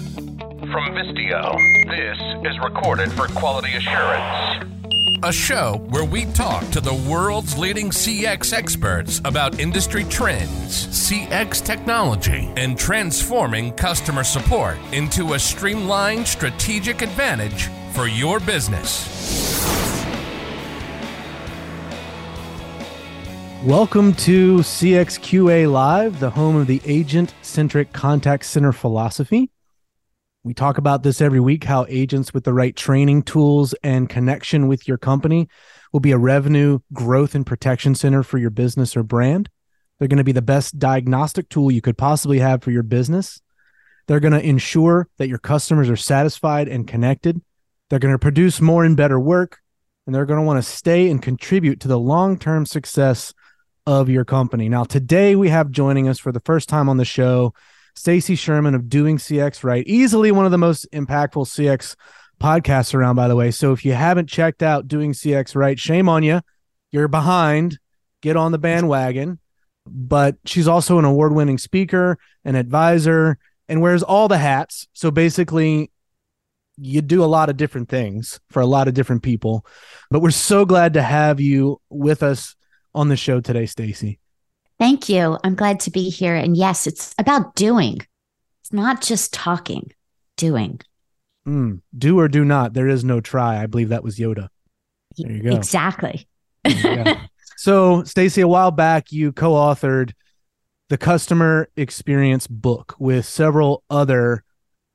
From Vistio, this is recorded for quality assurance. A show where we talk to the world's leading CX experts about industry trends, CX technology, and transforming customer support into a streamlined strategic advantage for your business. Welcome to CXQA Live, the home of the agent centric contact center philosophy. We talk about this every week how agents with the right training tools and connection with your company will be a revenue growth and protection center for your business or brand. They're going to be the best diagnostic tool you could possibly have for your business. They're going to ensure that your customers are satisfied and connected. They're going to produce more and better work, and they're going to want to stay and contribute to the long term success of your company. Now, today we have joining us for the first time on the show, Stacy Sherman of Doing CX Right, easily one of the most impactful CX podcasts around, by the way. So if you haven't checked out Doing CX Right, shame on you. You're behind. Get on the bandwagon. But she's also an award winning speaker, an advisor, and wears all the hats. So basically, you do a lot of different things for a lot of different people. But we're so glad to have you with us on the show today, Stacy. Thank you. I'm glad to be here. And yes, it's about doing. It's not just talking, doing. Mm, do or do not. There is no try. I believe that was Yoda. There you go. Exactly. so, Stacy, a while back, you co authored the customer experience book with several other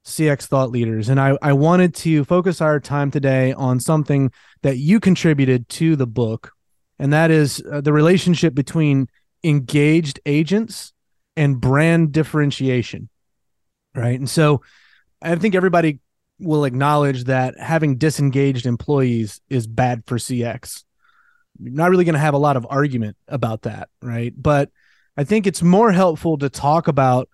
CX thought leaders. And I, I wanted to focus our time today on something that you contributed to the book, and that is uh, the relationship between engaged agents and brand differentiation. Right. And so I think everybody will acknowledge that having disengaged employees is bad for CX. You're not really going to have a lot of argument about that. Right. But I think it's more helpful to talk about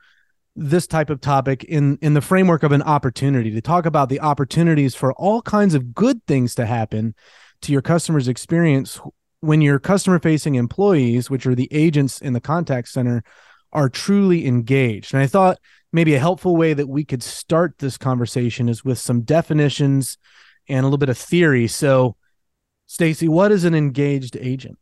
this type of topic in in the framework of an opportunity to talk about the opportunities for all kinds of good things to happen to your customers experience when your customer facing employees, which are the agents in the contact center, are truly engaged. And I thought maybe a helpful way that we could start this conversation is with some definitions and a little bit of theory. So, Stacy, what is an engaged agent?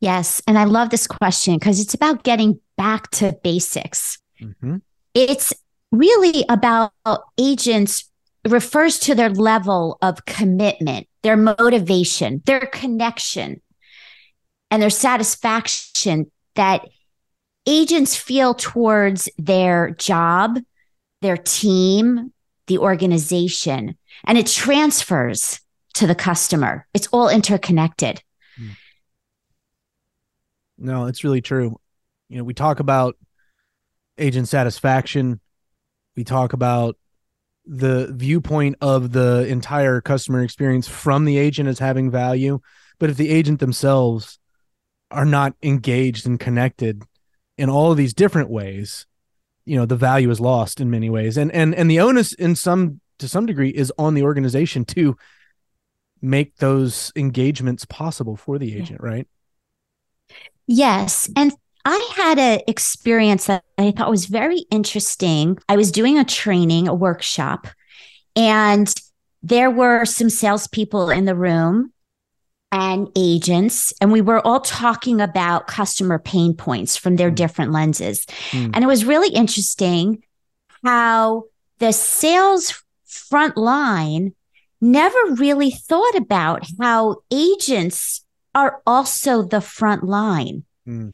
Yes. And I love this question because it's about getting back to basics. Mm-hmm. It's really about agents refers to their level of commitment their motivation, their connection, and their satisfaction that agents feel towards their job, their team, the organization, and it transfers to the customer. It's all interconnected. Hmm. No, it's really true. You know, we talk about agent satisfaction, we talk about the viewpoint of the entire customer experience from the agent as having value. But if the agent themselves are not engaged and connected in all of these different ways, you know, the value is lost in many ways. And and and the onus in some to some degree is on the organization to make those engagements possible for the agent, right? Yes. And I had an experience that I thought was very interesting. I was doing a training, a workshop, and there were some salespeople in the room and agents, and we were all talking about customer pain points from their hmm. different lenses. Mm. And it was really interesting how the sales front line never really thought about how agents are also the front line. Mm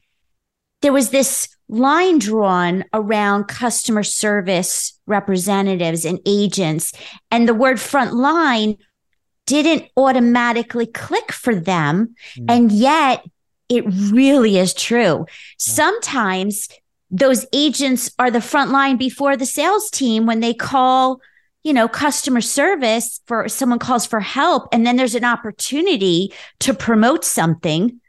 there was this line drawn around customer service representatives and agents, and the word front line didn't automatically click for them. Mm. And yet it really is true. Yeah. Sometimes those agents are the front line before the sales team when they call you know customer service for someone calls for help and then there's an opportunity to promote something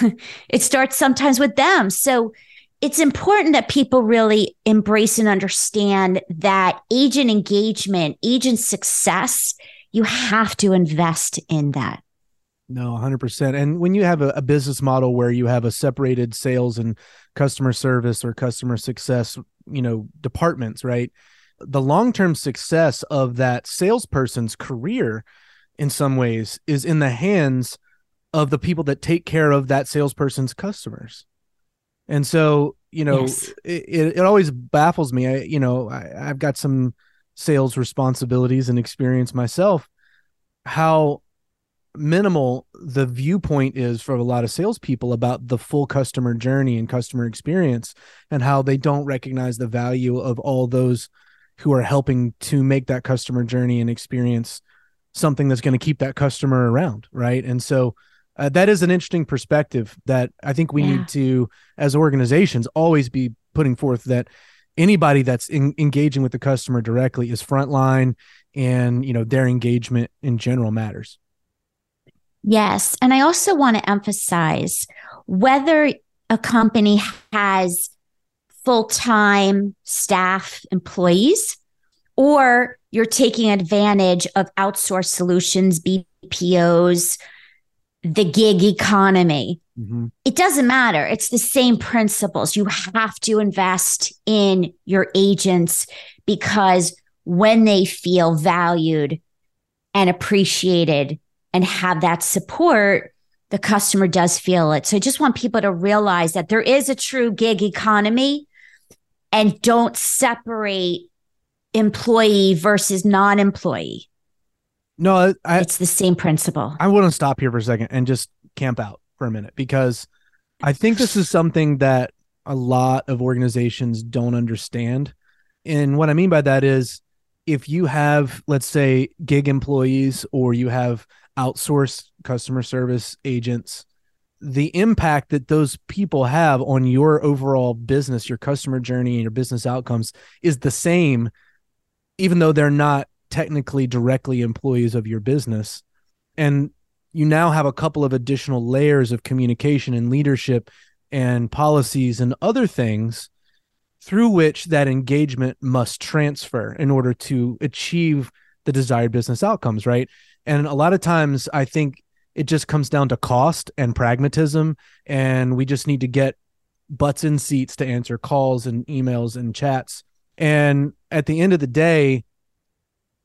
it starts sometimes with them. So it's important that people really embrace and understand that agent engagement, agent success, you have to invest in that. No, 100%. And when you have a, a, business model where you have a separated sales and customer service or customer success, you know, departments, right? The long-term success of that salesperson's career in some ways is in the hands of the people that take care of that salesperson's customers. And so, you know, yes. it, it always baffles me. I, you know, I, I've got some sales responsibilities and experience myself, how minimal the viewpoint is for a lot of salespeople about the full customer journey and customer experience and how they don't recognize the value of all those who are helping to make that customer journey and experience something that's going to keep that customer around right and so uh, that is an interesting perspective that i think we yeah. need to as organizations always be putting forth that anybody that's in, engaging with the customer directly is frontline and you know their engagement in general matters Yes. And I also want to emphasize whether a company has full time staff employees or you're taking advantage of outsourced solutions, BPOs, the gig economy. Mm-hmm. It doesn't matter. It's the same principles. You have to invest in your agents because when they feel valued and appreciated, and have that support, the customer does feel it. So I just want people to realize that there is a true gig economy and don't separate employee versus non employee. No, I, it's the same principle. I want to stop here for a second and just camp out for a minute because I think this is something that a lot of organizations don't understand. And what I mean by that is if you have, let's say, gig employees or you have outsourced customer service agents the impact that those people have on your overall business your customer journey and your business outcomes is the same even though they're not technically directly employees of your business and you now have a couple of additional layers of communication and leadership and policies and other things through which that engagement must transfer in order to achieve the desired business outcomes right and a lot of times I think it just comes down to cost and pragmatism. And we just need to get butts in seats to answer calls and emails and chats. And at the end of the day,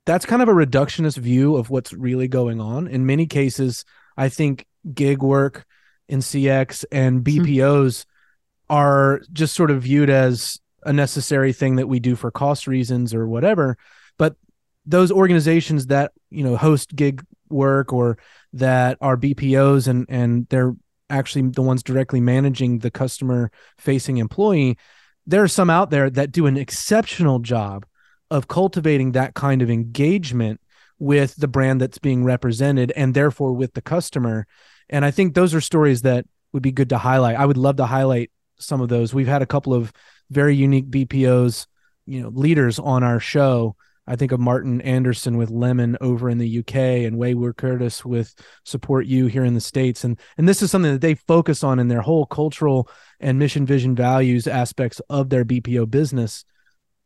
that's kind of a reductionist view of what's really going on. In many cases, I think gig work in CX and BPOs mm-hmm. are just sort of viewed as a necessary thing that we do for cost reasons or whatever. But those organizations that you know host gig work or that are BPOs and and they're actually the ones directly managing the customer facing employee there are some out there that do an exceptional job of cultivating that kind of engagement with the brand that's being represented and therefore with the customer and i think those are stories that would be good to highlight i would love to highlight some of those we've had a couple of very unique bpos you know leaders on our show I think of Martin Anderson with Lemon over in the UK and Wayward Curtis with Support You here in the States. And and this is something that they focus on in their whole cultural and mission vision values aspects of their BPO business.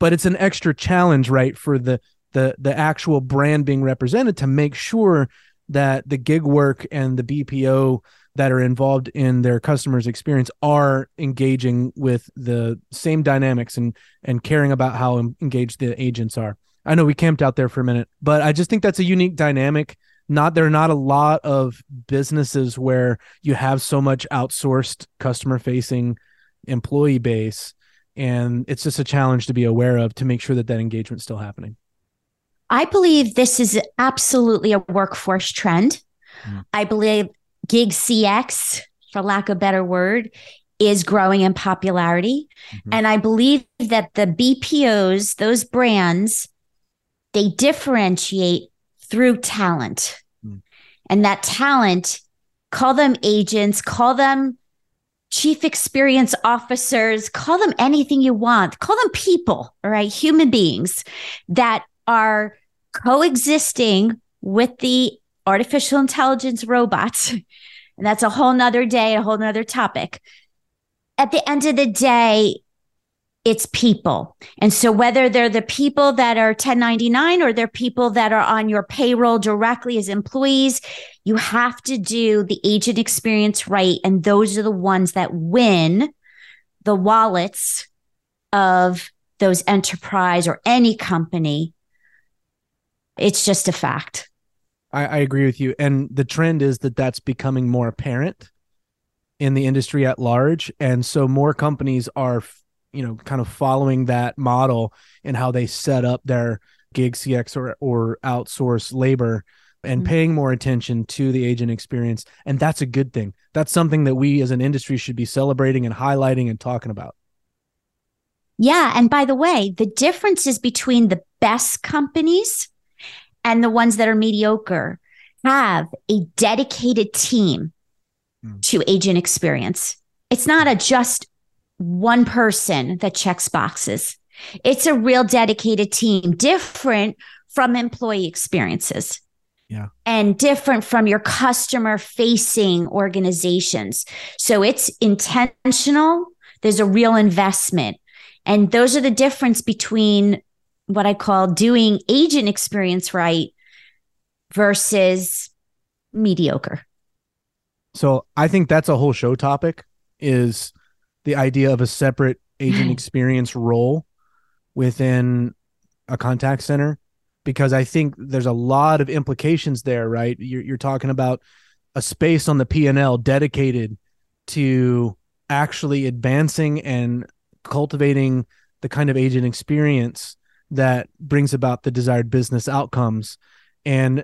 But it's an extra challenge, right, for the the the actual brand being represented to make sure that the gig work and the BPO that are involved in their customers experience are engaging with the same dynamics and and caring about how engaged the agents are I know we camped out there for a minute, but I just think that's a unique dynamic. Not there are not a lot of businesses where you have so much outsourced customer facing employee base and it's just a challenge to be aware of to make sure that that engagement's still happening. I believe this is absolutely a workforce trend. Mm. I believe gig CX, for lack of a better word, is growing in popularity. Mm-hmm. And I believe that the BPOs, those brands, they differentiate through talent. Mm. And that talent, call them agents, call them chief experience officers, call them anything you want, call them people, all right, human beings that are coexisting with the artificial intelligence robots. And that's a whole nother day, a whole nother topic. At the end of the day, it's people. And so whether they're the people that are 1099 or they're people that are on your payroll directly as employees, you have to do the agent experience right. And those are the ones that win the wallets of those enterprise or any company. It's just a fact. I, I agree with you. And the trend is that that's becoming more apparent in the industry at large. And so more companies are you know kind of following that model and how they set up their gig cx or or outsource labor and mm-hmm. paying more attention to the agent experience. And that's a good thing. That's something that we as an industry should be celebrating and highlighting and talking about. Yeah. And by the way the differences between the best companies and the ones that are mediocre. Have a dedicated team mm. to agent experience. It's not a just one person that checks boxes. It's a real dedicated team, different from employee experiences. Yeah. And different from your customer facing organizations. So it's intentional. There's a real investment. And those are the difference between what I call doing agent experience right versus mediocre. So I think that's a whole show topic is the idea of a separate agent experience role within a contact center because I think there's a lot of implications there, right? You're, you're talking about a space on the P&L dedicated to actually advancing and cultivating the kind of agent experience that brings about the desired business outcomes and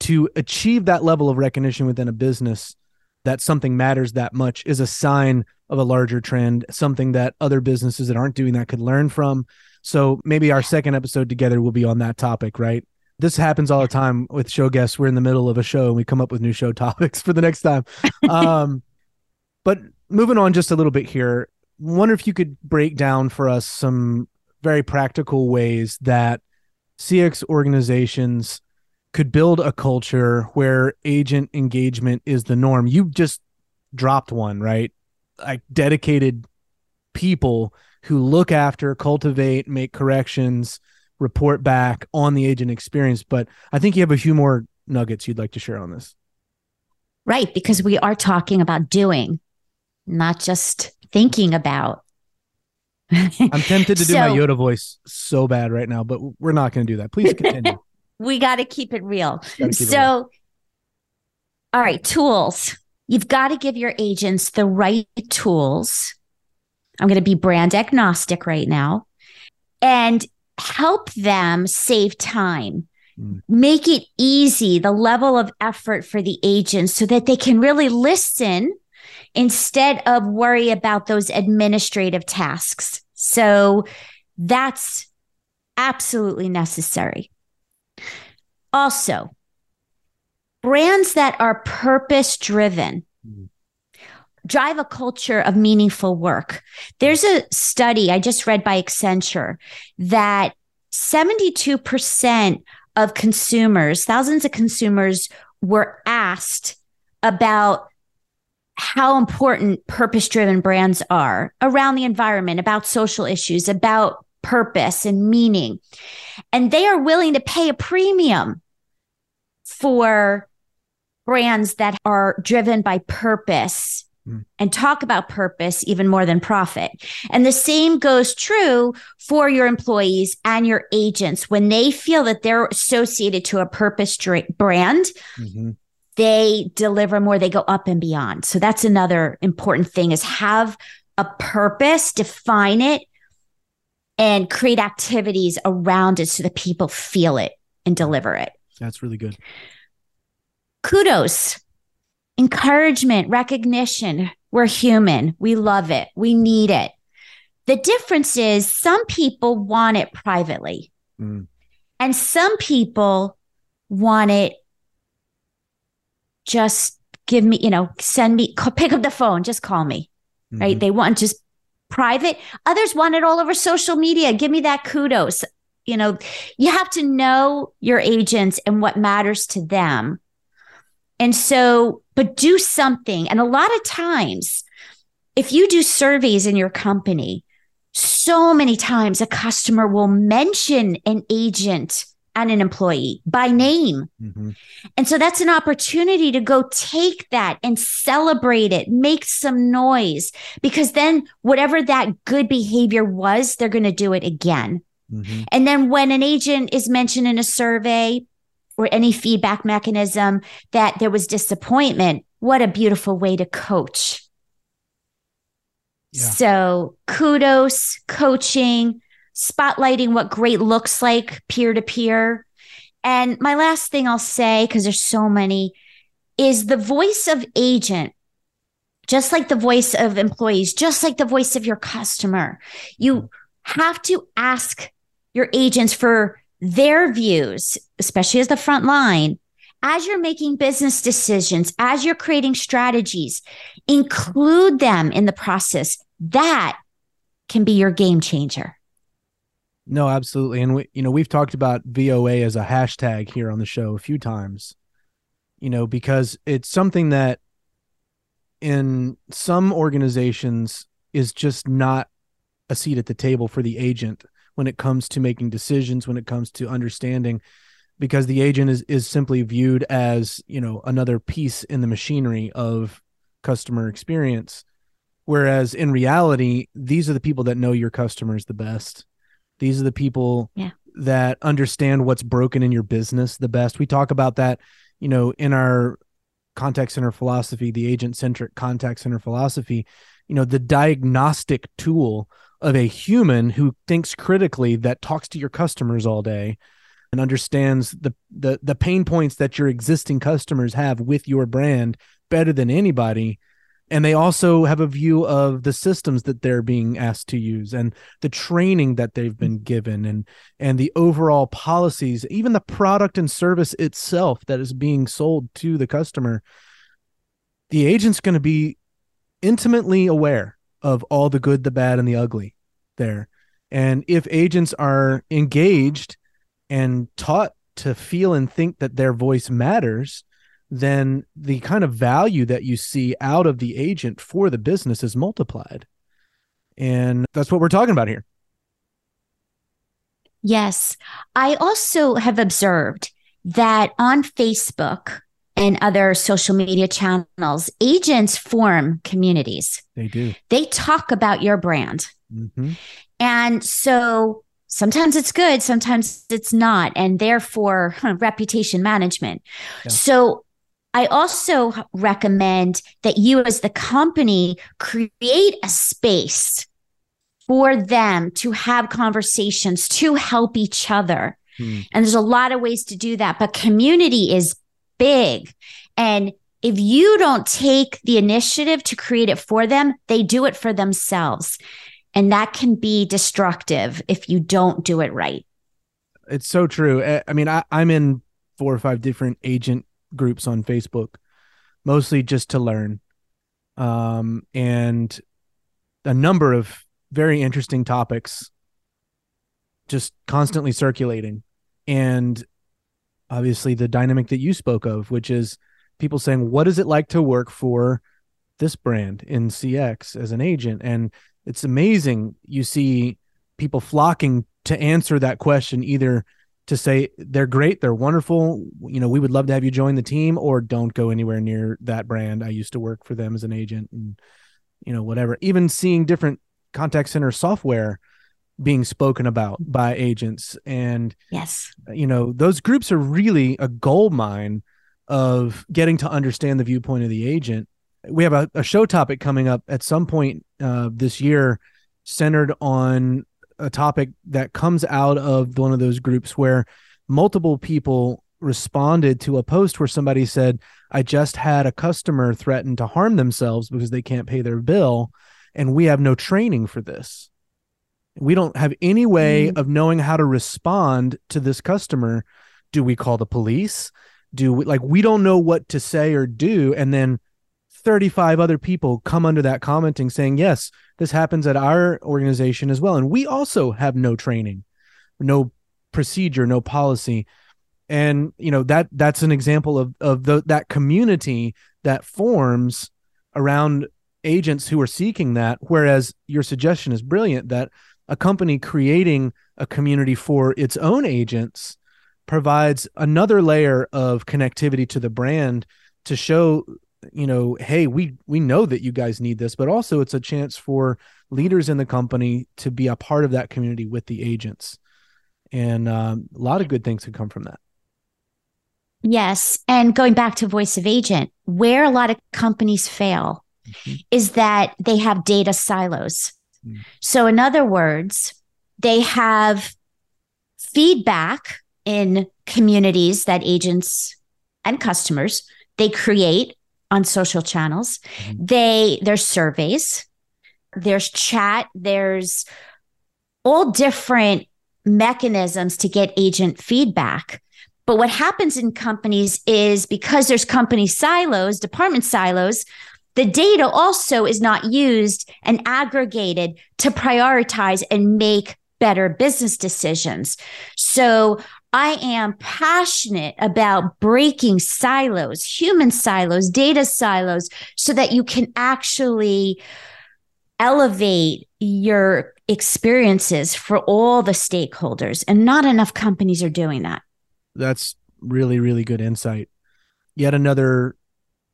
to achieve that level of recognition within a business that something matters that much is a sign of a larger trend, something that other businesses that aren't doing that could learn from. So maybe our second episode together will be on that topic, right? This happens all the time with show guests. We're in the middle of a show and we come up with new show topics for the next time. Um, but moving on just a little bit here, wonder if you could break down for us some very practical ways that CX organizations could build a culture where agent engagement is the norm. You just dropped one, right? Like dedicated people who look after, cultivate, make corrections, report back on the agent experience. But I think you have a few more nuggets you'd like to share on this. Right, because we are talking about doing, not just thinking about. I'm tempted to do so, my Yoda voice so bad right now, but we're not going to do that. Please continue. we got to keep it real. Keep so, it real. all right, tools. You've got to give your agents the right tools. I'm going to be brand agnostic right now and help them save time. Mm. Make it easy, the level of effort for the agents so that they can really listen instead of worry about those administrative tasks. So that's absolutely necessary. Also, brands that are purpose driven mm-hmm. drive a culture of meaningful work. There's a study I just read by Accenture that 72% of consumers, thousands of consumers, were asked about how important purpose driven brands are around the environment, about social issues, about purpose and meaning. And they are willing to pay a premium for brands that are driven by purpose hmm. and talk about purpose even more than profit. And the same goes true for your employees and your agents. When they feel that they're associated to a purpose brand, mm-hmm. they deliver more, they go up and beyond. So that's another important thing is have a purpose, define it, and create activities around it so that people feel it and deliver it. That's really good. Kudos, encouragement, recognition. We're human. We love it. We need it. The difference is some people want it privately, mm. and some people want it just give me, you know, send me, pick up the phone, just call me, mm-hmm. right? They want just private. Others want it all over social media. Give me that kudos you know, you have to know your agents and what matters to them. And so, but do something. And a lot of times, if you do surveys in your company, so many times a customer will mention an agent and an employee by name. Mm-hmm. And so that's an opportunity to go take that and celebrate it, make some noise, because then whatever that good behavior was, they're going to do it again. Mm-hmm. And then when an agent is mentioned in a survey or any feedback mechanism that there was disappointment, what a beautiful way to coach. Yeah. So kudos, coaching, spotlighting what great looks like peer to peer. And my last thing I'll say, because there's so many, is the voice of agent, just like the voice of employees, just like the voice of your customer. You have to ask your agents for their views, especially as the front line. As you're making business decisions, as you're creating strategies, include them in the process. That can be your game changer. No, absolutely. And we, you know, we've talked about VOA as a hashtag here on the show a few times. You know, because it's something that in some organizations is just not a seat at the table for the agent when it comes to making decisions, when it comes to understanding because the agent is is simply viewed as, you know, another piece in the machinery of customer experience. Whereas in reality, these are the people that know your customers the best these are the people yeah. that understand what's broken in your business the best. We talk about that, you know, in our contact center philosophy, the agent centric contact center philosophy, you know, the diagnostic tool of a human who thinks critically that talks to your customers all day and understands the the the pain points that your existing customers have with your brand better than anybody. And they also have a view of the systems that they're being asked to use and the training that they've been given and and the overall policies even the product and service itself that is being sold to the customer. The agent's going to be intimately aware of all the good the bad and the ugly there and if agents are engaged and taught to feel and think that their voice matters then the kind of value that you see out of the agent for the business is multiplied. And that's what we're talking about here. Yes. I also have observed that on Facebook and other social media channels, agents form communities. They do. They talk about your brand. Mm-hmm. And so sometimes it's good, sometimes it's not, and therefore reputation management. Yeah. So I also recommend that you, as the company, create a space for them to have conversations, to help each other. Hmm. And there's a lot of ways to do that, but community is big. And if you don't take the initiative to create it for them, they do it for themselves. And that can be destructive if you don't do it right. It's so true. I mean, I, I'm in four or five different agent groups on Facebook, mostly just to learn. Um, and a number of very interesting topics just constantly circulating. And obviously, the dynamic that you spoke of, which is people saying, What is it like to work for this brand in CX as an agent? And it's amazing. You see people flocking to answer that question either to say they're great, they're wonderful. You know, we would love to have you join the team, or don't go anywhere near that brand. I used to work for them as an agent, and you know, whatever. Even seeing different contact center software being spoken about by agents, and yes, you know, those groups are really a gold mine of getting to understand the viewpoint of the agent. We have a, a show topic coming up at some point uh, this year centered on a topic that comes out of one of those groups where multiple people responded to a post where somebody said, I just had a customer threaten to harm themselves because they can't pay their bill, and we have no training for this. We don't have any way mm. of knowing how to respond to this customer. Do we call the police? Do we like we don't know what to say or do? And then 35 other people come under that commenting saying, yes, this happens at our organization as well. And we also have no training, no procedure, no policy. And, you know, that that's an example of, of the, that community that forms around agents who are seeking that. Whereas your suggestion is brilliant that a company creating a community for its own agents provides another layer of connectivity to the brand to show you know hey we we know that you guys need this but also it's a chance for leaders in the company to be a part of that community with the agents. And um, a lot of good things could come from that. Yes. And going back to voice of agent where a lot of companies fail mm-hmm. is that they have data silos mm-hmm. so in other words they have feedback in communities that agents and customers they create on social channels. Mm-hmm. They there's surveys, there's chat, there's all different mechanisms to get agent feedback. But what happens in companies is because there's company silos, department silos, the data also is not used and aggregated to prioritize and make better business decisions. So I am passionate about breaking silos, human silos, data silos, so that you can actually elevate your experiences for all the stakeholders. And not enough companies are doing that. That's really, really good insight. Yet another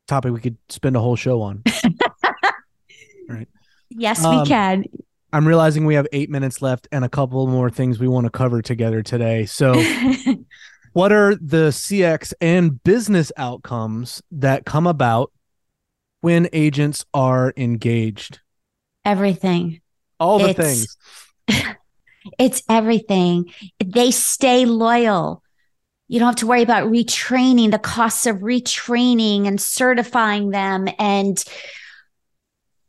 topic we could spend a whole show on. right. Yes, um, we can. I'm realizing we have eight minutes left and a couple more things we want to cover together today. So, what are the CX and business outcomes that come about when agents are engaged? Everything. All the it's, things. it's everything. They stay loyal. You don't have to worry about retraining, the costs of retraining and certifying them and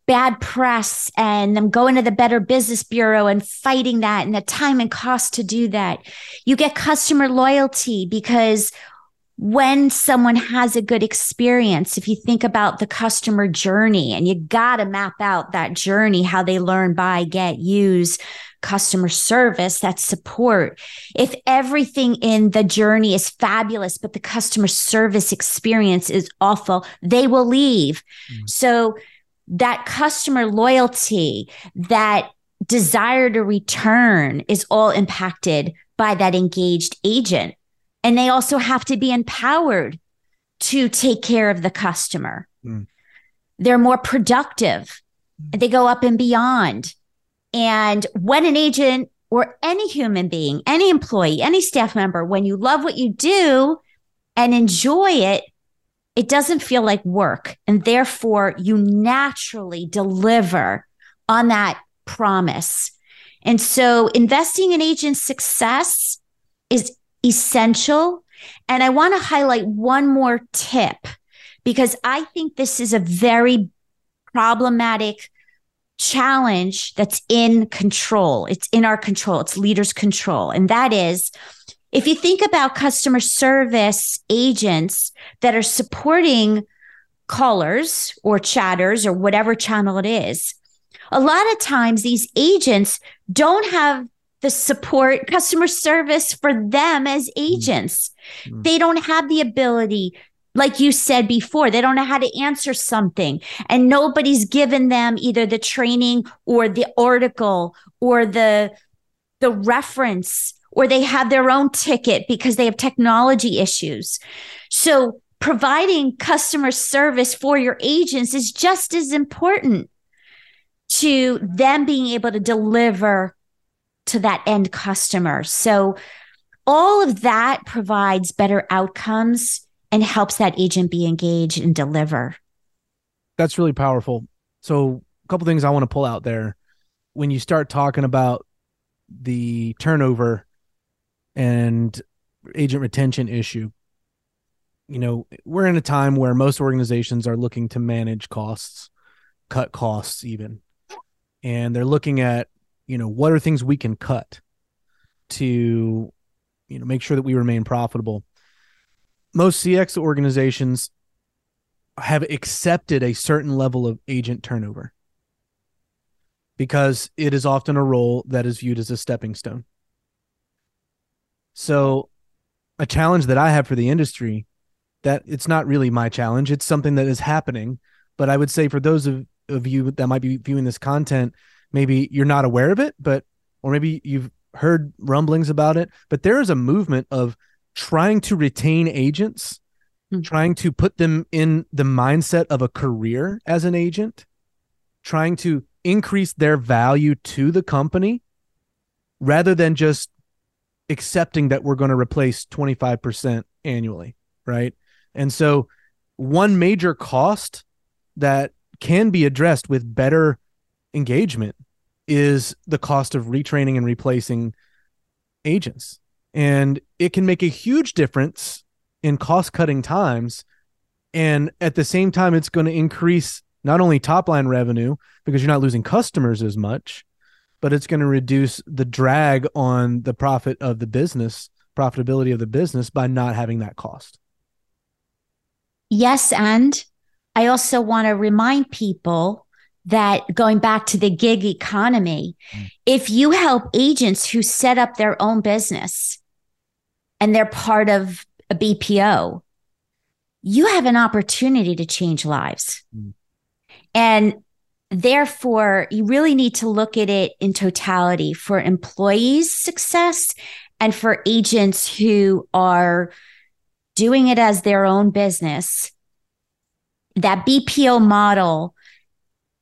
bad press and them going to the Better Business Bureau and fighting that and the time and cost to do that. You get customer loyalty because when someone has a good experience, if you think about the customer journey and you got to map out that journey, how they learn, buy, get, use, customer service, that support. If everything in the journey is fabulous, but the customer service experience is awful, they will leave. Mm. So that customer loyalty, that desire to return is all impacted by that engaged agent. And they also have to be empowered to take care of the customer. Mm. They're more productive. Mm. They go up and beyond. And when an agent or any human being, any employee, any staff member, when you love what you do and enjoy it, it doesn't feel like work. And therefore, you naturally deliver on that promise. And so, investing in agent success is essential. And I want to highlight one more tip because I think this is a very problematic challenge that's in control. It's in our control, it's leaders' control. And that is if you think about customer service agents that are supporting callers or chatters or whatever channel it is, a lot of times these agents don't have the support customer service for them as mm-hmm. agents. Mm-hmm. They don't have the ability like you said before, they don't know how to answer something and nobody's given them either the training or the article or the the reference or they have their own ticket because they have technology issues. So providing customer service for your agents is just as important to them being able to deliver to that end customer. So all of that provides better outcomes and helps that agent be engaged and deliver. That's really powerful. So a couple things I want to pull out there. When you start talking about the turnover and agent retention issue. You know, we're in a time where most organizations are looking to manage costs, cut costs even. And they're looking at, you know, what are things we can cut to, you know, make sure that we remain profitable. Most CX organizations have accepted a certain level of agent turnover because it is often a role that is viewed as a stepping stone. So, a challenge that I have for the industry that it's not really my challenge, it's something that is happening. But I would say for those of of you that might be viewing this content, maybe you're not aware of it, but or maybe you've heard rumblings about it, but there is a movement of trying to retain agents, mm-hmm. trying to put them in the mindset of a career as an agent, trying to increase their value to the company rather than just accepting that we're going to replace 25% annually, right? And so one major cost that can be addressed with better engagement is the cost of retraining and replacing agents. And it can make a huge difference in cost cutting times. And at the same time, it's going to increase not only top line revenue because you're not losing customers as much, but it's going to reduce the drag on the profit of the business, profitability of the business by not having that cost. Yes. And I also want to remind people that going back to the gig economy, mm. if you help agents who set up their own business and they're part of a BPO, you have an opportunity to change lives. Mm. And therefore, you really need to look at it in totality for employees' success and for agents who are doing it as their own business. That BPO model,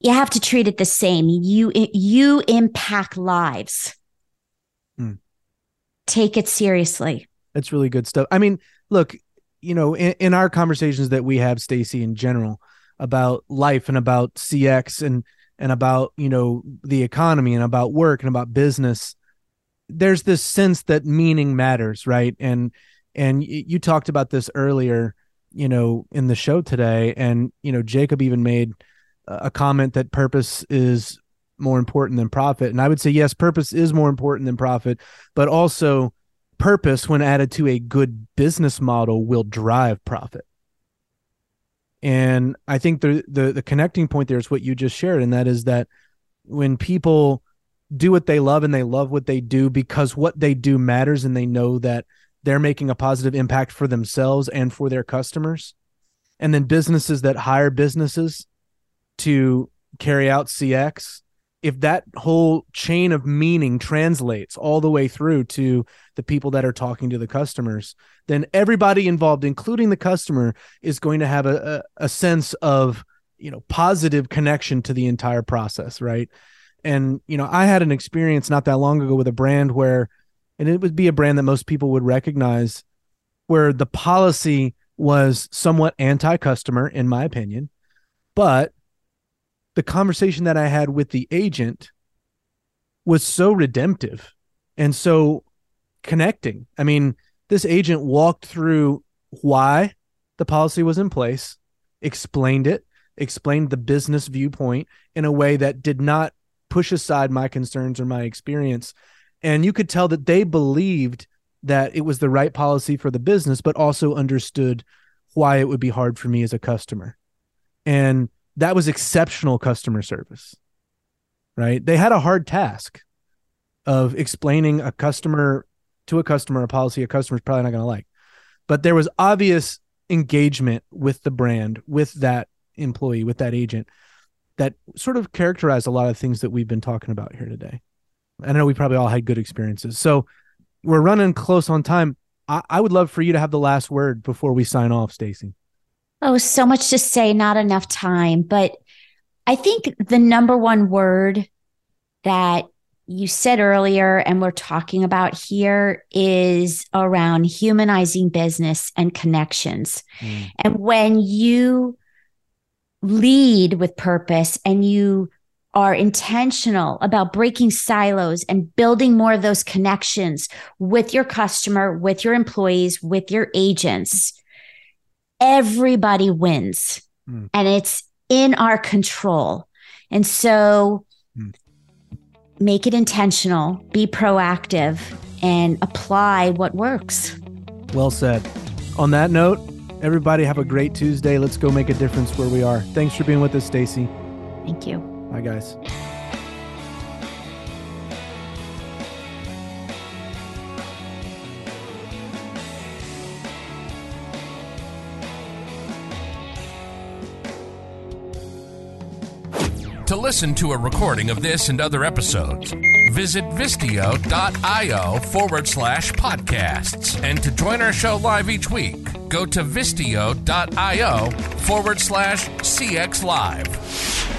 you have to treat it the same. You you impact lives. Hmm. Take it seriously. That's really good stuff. I mean, look, you know, in, in our conversations that we have, Stacy, in general, about life and about CX and and about you know the economy and about work and about business there's this sense that meaning matters right? And and you talked about this earlier you know in the show today. And you know Jacob even made a comment that purpose is more important than profit. And I would say yes purpose is more important than profit but also purpose when added to a good business model will drive profit and I think the, the the connecting point there is what you just shared, and that is that when people do what they love and they love what they do because what they do matters and they know that they're making a positive impact for themselves and for their customers. And then businesses that hire businesses to carry out CX if that whole chain of meaning translates all the way through to the people that are talking to the customers, then everybody involved, including the customer, is going to have a, a, a sense of you know positive connection to the entire process, right? And you know, I had an experience not that long ago with a brand where, and it would be a brand that most people would recognize, where the policy was somewhat anti-customer, in my opinion, but the conversation that I had with the agent was so redemptive and so connecting. I mean, this agent walked through why the policy was in place, explained it, explained the business viewpoint in a way that did not push aside my concerns or my experience. And you could tell that they believed that it was the right policy for the business, but also understood why it would be hard for me as a customer. And that was exceptional customer service right? They had a hard task of explaining a customer to a customer a policy a customer's probably not going to like but there was obvious engagement with the brand with that employee with that agent that sort of characterized a lot of things that we've been talking about here today. I know we probably all had good experiences. So we're running close on time. I, I would love for you to have the last word before we sign off stacy Oh, so much to say, not enough time. But I think the number one word that you said earlier and we're talking about here is around humanizing business and connections. Mm. And when you lead with purpose and you are intentional about breaking silos and building more of those connections with your customer, with your employees, with your agents, everybody wins mm. and it's in our control. And so mm. make it intentional, be proactive, and apply what works. Well said. On that note, everybody have a great Tuesday. Let's go make a difference where we are. Thanks for being with us, Stacy. Thank you. Bye, guys. Listen to a recording of this and other episodes, visit Vistio.io forward slash podcasts. And to join our show live each week, go to Vistio.io forward slash CX Live.